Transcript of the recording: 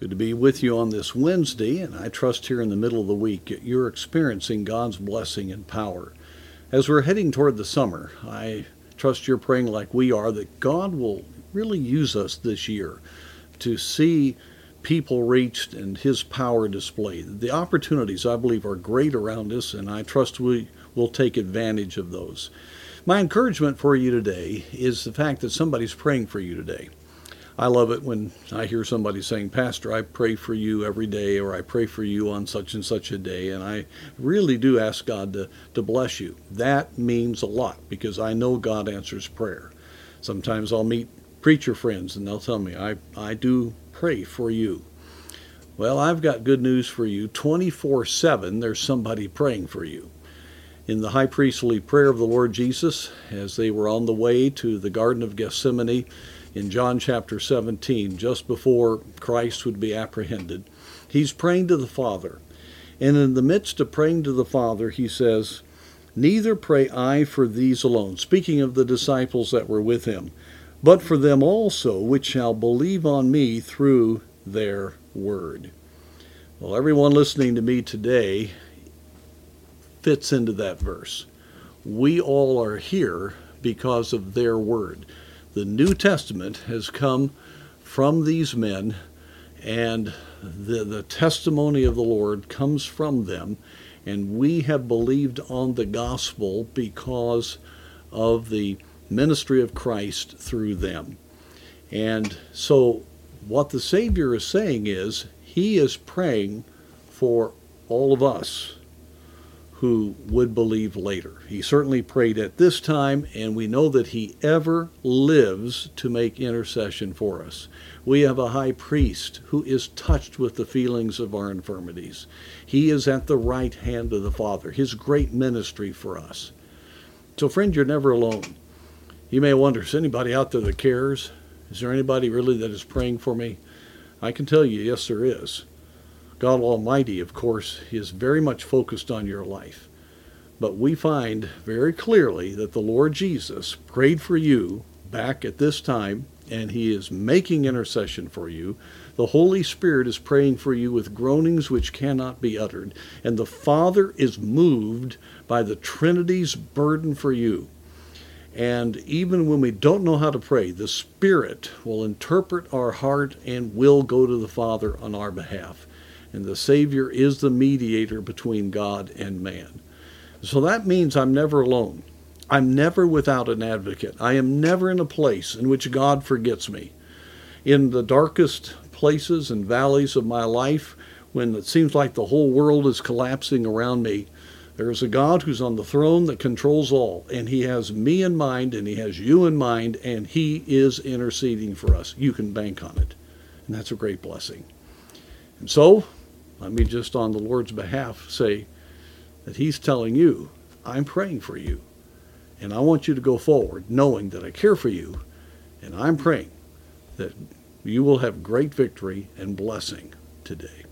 good to be with you on this Wednesday, and I trust here in the middle of the week you're experiencing God's blessing and power. As we're heading toward the summer, I trust you're praying like we are that God will really use us this year to see people reached and His power displayed. The opportunities, I believe, are great around us, and I trust we will take advantage of those. My encouragement for you today is the fact that somebody's praying for you today. I love it when I hear somebody saying, Pastor, I pray for you every day, or I pray for you on such and such a day. And I really do ask God to, to bless you. That means a lot because I know God answers prayer. Sometimes I'll meet preacher friends and they'll tell me, I, I do pray for you. Well, I've got good news for you. 24 7, there's somebody praying for you. In the high priestly prayer of the Lord Jesus, as they were on the way to the Garden of Gethsemane, in John chapter 17, just before Christ would be apprehended. He's praying to the Father. And in the midst of praying to the Father, he says, Neither pray I for these alone, speaking of the disciples that were with him, but for them also which shall believe on me through their word. Well, everyone listening to me today fits into that verse. We all are here because of their word the New Testament has come from these men, and the, the testimony of the Lord comes from them, and we have believed on the gospel because of the ministry of Christ through them. And so, what the Savior is saying is, He is praying for all of us who would believe later. He certainly prayed at this time, and we know that he ever lives to make intercession for us. We have a high priest who is touched with the feelings of our infirmities. He is at the right hand of the Father, his great ministry for us. So, friend, you're never alone. You may wonder is anybody out there that cares? Is there anybody really that is praying for me? I can tell you, yes, there is. God Almighty, of course, is very much focused on your life. But we find very clearly that the Lord Jesus prayed for you back at this time, and He is making intercession for you. The Holy Spirit is praying for you with groanings which cannot be uttered, and the Father is moved by the Trinity's burden for you. And even when we don't know how to pray, the Spirit will interpret our heart and will go to the Father on our behalf and the Savior is the mediator between God and man. So that means I'm never alone. I'm never without an advocate. I am never in a place in which God forgets me. In the darkest places and valleys of my life, when it seems like the whole world is collapsing around me, there is a God who's on the throne that controls all, and He has me in mind, and He has you in mind, and He is interceding for us. You can bank on it. And that's a great blessing. And so, let me just on the Lord's behalf say that He's telling you, I'm praying for you. And I want you to go forward knowing that I care for you. And I'm praying that you will have great victory and blessing today.